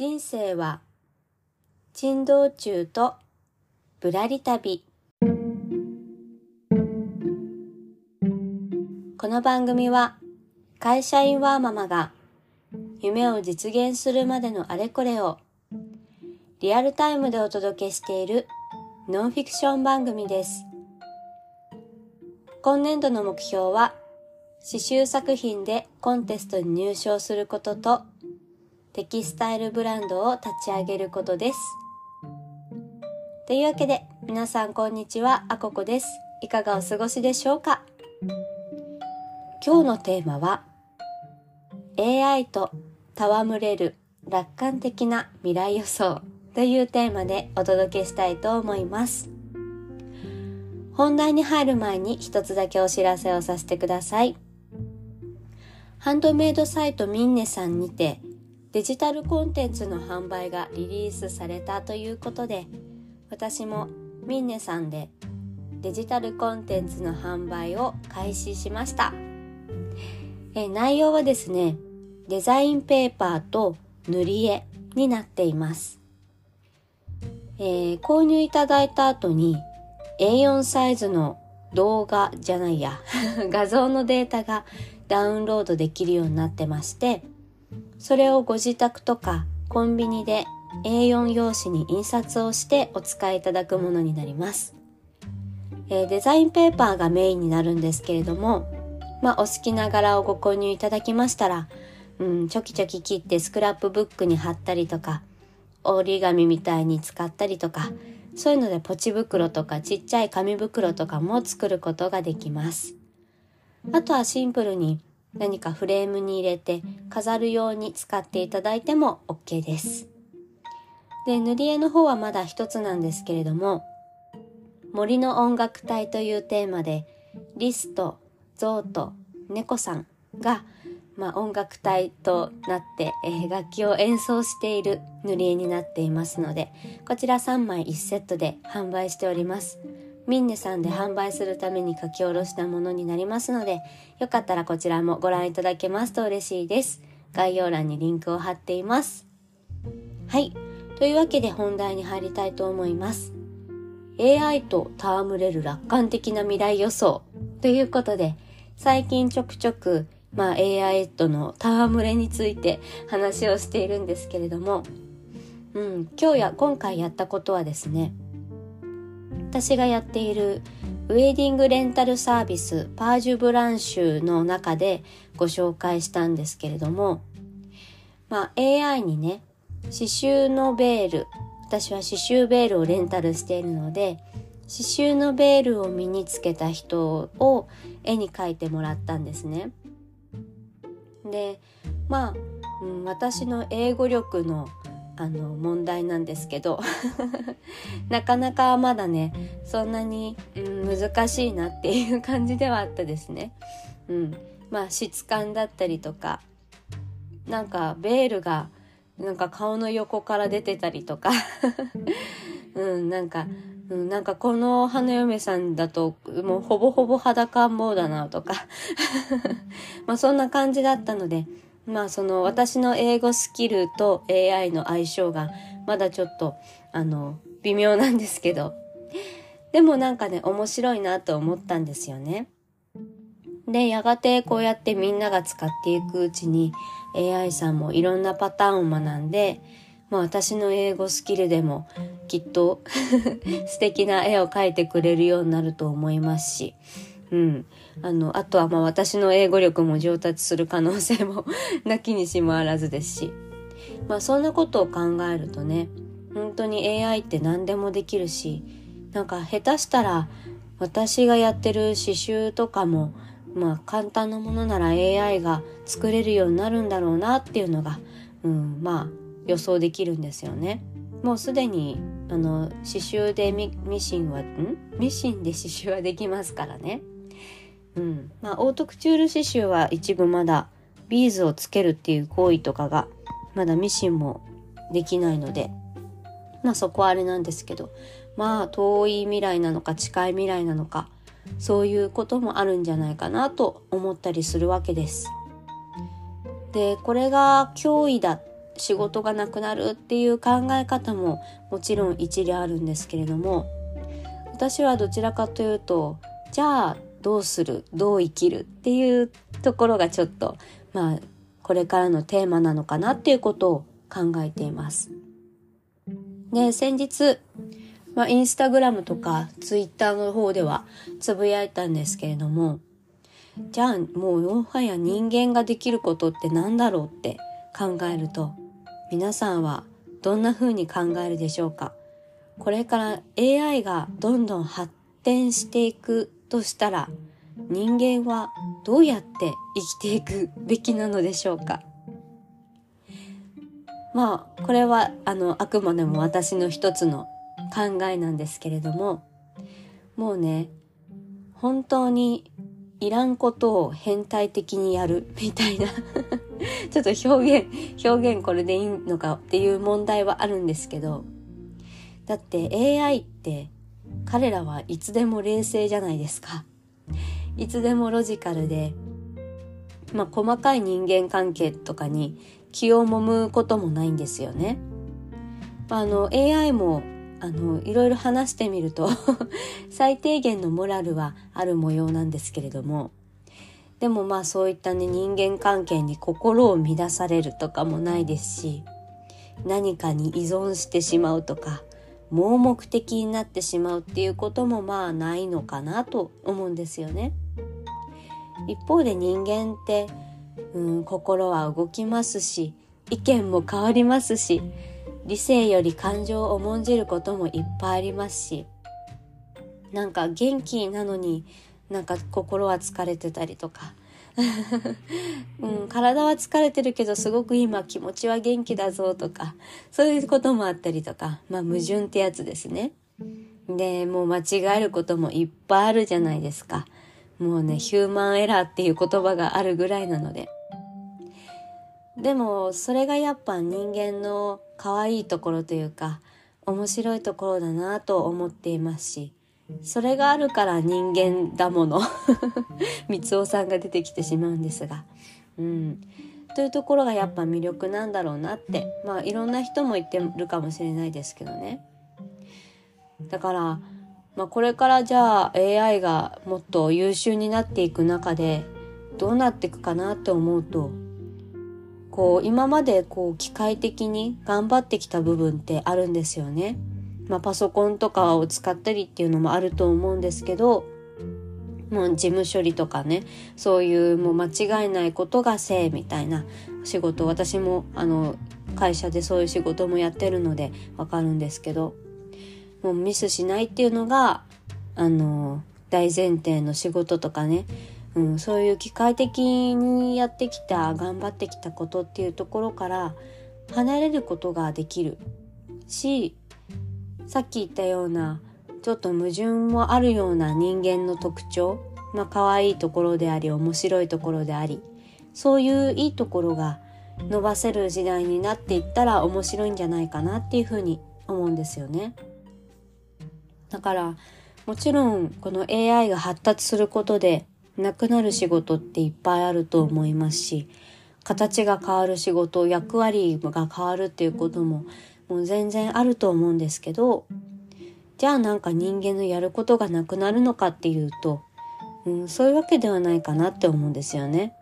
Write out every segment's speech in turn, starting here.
人生は珍道中とぶらり旅。この番組は会社員ワーママが夢を実現するまでのあれこれをリアルタイムでお届けしているノンフィクション番組です。今年度の目標は刺繍作品でコンテストに入賞することとテキスタイルブランドを立ち上げることです。というわけで皆さんこんにちは、あここです。いかがお過ごしでしょうか？今日のテーマは AI と戯れる楽観的な未来予想というテーマでお届けしたいと思います。本題に入る前に一つだけお知らせをさせてください。ハンドメイドサイトミンネさんにてデジタルコンテンツの販売がリリースされたということで私もミンネさんでデジタルコンテンツの販売を開始しました。え内容はですねデザインペーパーと塗り絵になっています、えー、購入いただいた後に A4 サイズの動画じゃないや 画像のデータがダウンロードできるようになってまして、それをご自宅とかコンビニで A4 用紙に印刷をしてお使いいただくものになります。え、デザインペーパーがメインになるんですけれども、まあ、お好きな柄をご購入いただきましたら、うん、ちょきちょき切ってスクラップブックに貼ったりとか、折り紙みたいに使ったりとか、そういうのでポチ袋とかちっちゃい紙袋とかも作ることができます。あとはシンプルに何かフレームに入れて飾るように使っていただいても OK です。で、塗り絵の方はまだ一つなんですけれども、森の音楽隊というテーマで、リスとゾウと猫さんが、まあ、音楽隊となって、えー、楽器を演奏している塗り絵になっていますので、こちら3枚1セットで販売しております。ミンネさんで販売するために書き下ろしたものになりますので、よかったらこちらもご覧いただけますと嬉しいです。概要欄にリンクを貼っています。はい。というわけで本題に入りたいと思います。AI と戯れる楽観的な未来予想ということで、最近ちょくちょく、まあ、AI との戯れについて話をしているんですけれども、うん、今日や今回やったことはですね、私がやっているウェディングレンタルサービスパージュブランシュの中でご紹介したんですけれども、まあ、AI にね刺繍のベール私は刺繍ベールをレンタルしているので刺繍のベールを身につけた人を絵に描いてもらったんですね。でまあ、うん、私の英語力のあの問題なんですけど。なかなかまだねそんなに、うん、難しいなっていう感じではあったですね。うん、まあ質感だったりとかなんかベールがなんか顔の横から出てたりとか。うんなんか、うん、なんかこの花嫁さんだともうほぼほぼ裸ん坊だなとか。まあそんな感じだったのでまあその私の英語スキルと AI の相性がまだちょっとあの微妙なんですけどでもなんかね面白いなと思ったんですよね。でやがてこうやってみんなが使っていくうちに AI さんもいろんなパターンを学んで、まあ、私の英語スキルでもきっと 素敵な絵を描いてくれるようになると思いますしうん。あの、あとはまあ私の英語力も上達する可能性も なきにしもあらずですし。まあそんなことを考えるとね、本当に AI って何でもできるし、なんか下手したら私がやってる刺繍とかも、まあ簡単なものなら AI が作れるようになるんだろうなっていうのが、うん、まあ予想できるんですよね。もうすでにあの刺繍でミシンはん？ミシンで刺繍はできますからね。うんまあ、オートクチュール刺繍は一部まだビーズをつけるっていう行為とかがまだミシンもできないのでまあそこはあれなんですけどまあ遠い未来なのか近い未来なのかそういうこともあるんじゃないかなと思ったりするわけです。でこれが脅威だ仕事がなくなるっていう考え方ももちろん一理あるんですけれども私はどちらかというとじゃあどうするどう生きるっていうところがちょっとまあこれからのテーマなのかなっていうことを考えています。で先日、まあ、インスタグラムとかツイッターの方ではつぶやいたんですけれどもじゃあもうもはや人間ができることって何だろうって考えると皆さんはどんな風に考えるでしょうか？これから AI がどんどん発展していくとしたら人間はどうやって生きていくべきなのでしょうか？まあこれはあのあくまでも私の一つの考えなんですけれどももうね本当にいらんことを変態的にやるみたいな ちょっと表現表現これでいいのかっていう問題はあるんですけどだって AI って彼らはいつでも冷静じゃないですかいつでもロジカルでまあ細かい人間関係とかに気をもむこともないんですよね。あの AI もあのいろいろ話してみると 最低限のモラルはある模様なんですけれどもでもまあそういったね人間関係に心を乱されるとかもないですし何かに依存してしまうとか盲目的になってしまうっていうこともまあないのかなと思うんですよね。一方で人間ってうん心は動きますし意見も変わりますし理性より感情を重んじることもいっぱいありますしなんか元気なのになんか心は疲れてたりとか、うん、体は疲れてるけどすごく今気持ちは元気だぞとかそういうこともあったりとかまあ矛盾ってやつですね。でもう間違えることもいっぱいあるじゃないですか。もうねヒューマンエラーっていう言葉があるぐらいなので。でもそれがやっぱ人間の可愛いところというか面白いところだなと思っていますしそれがあるから人間だもの。三尾さんが出てきてしまうんですが。うん。というところがやっぱ魅力なんだろうなって。まあいろんな人も言ってるかもしれないですけどね。だから、まあ、これからじゃあ AI がもっと優秀になっていく中でどうなっていくかなって思うとこう今までこう機械的に頑張ってきた部分ってあるんですよね。まあ、パソコンとかを使ったりっていうのもあると思うんですけどもう事務処理とかねそういうもう間違いないことがせいみたいな仕事私もあの会社でそういう仕事もやってるのでわかるんですけどもうミスしないっていうのがあの大前提の仕事とかねうん、そういう機械的にやってきた頑張ってきたことっていうところから離れることができるしさっき言ったようなちょっと矛盾もあるような人間の特徴まあ可愛いところであり面白いところでありそういういいところが伸ばせる時代になっていったら面白いんじゃないかなっていうふうに思うんですよね。だからもちろんこの AI が発達することでなくなる仕事っていっぱいあると思いますし形が変わる仕事役割が変わるっていうことももう全然あると思うんですけどじゃあなんか人間のやることがなくなるのかっていうと、うん、そういうわけではないかなって思うんですよね。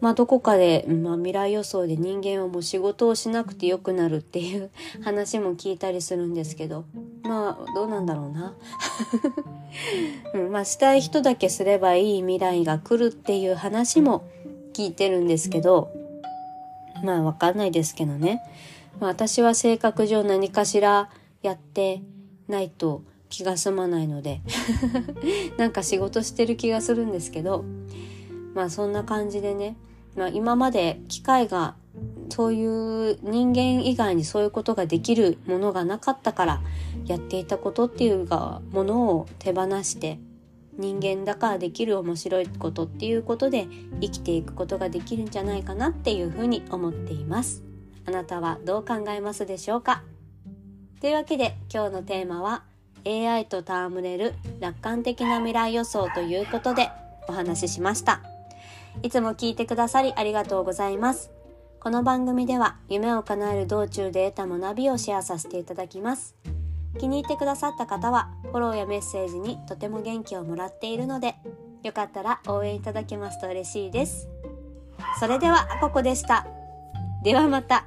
まあどこかで、まあ、未来予想で人間はもう仕事をしなくてよくなるっていう 話も聞いたりするんですけどまあどうなんだろうな。うん、まあしたい人だけすればいい未来が来るっていう話も聞いてるんですけどまあわかんないですけどね、まあ、私は性格上何かしらやってないと気が済まないので なんか仕事してる気がするんですけどまあそんな感じでね、まあ、今まで機械がそういう人間以外にそういうことができるものがなかったからやっていたことっていうかものを手放して人間だからできる面白いことっていうことで生きていくことができるんじゃないかなっていうふうに思っています。あなたはどう考えますでしょうか？というわけで今日のテーマは AI と戯れる楽観的な未来予想ということでお話ししました。いつも聞いてくださりありがとうございます。この番組では夢を叶える道中で得た学びをシェアさせていただきます。気に入ってくださった方はフォローやメッセージにとても元気をもらっているのでよかったら応援いただけますと嬉しいです。それではここでした。ではまた。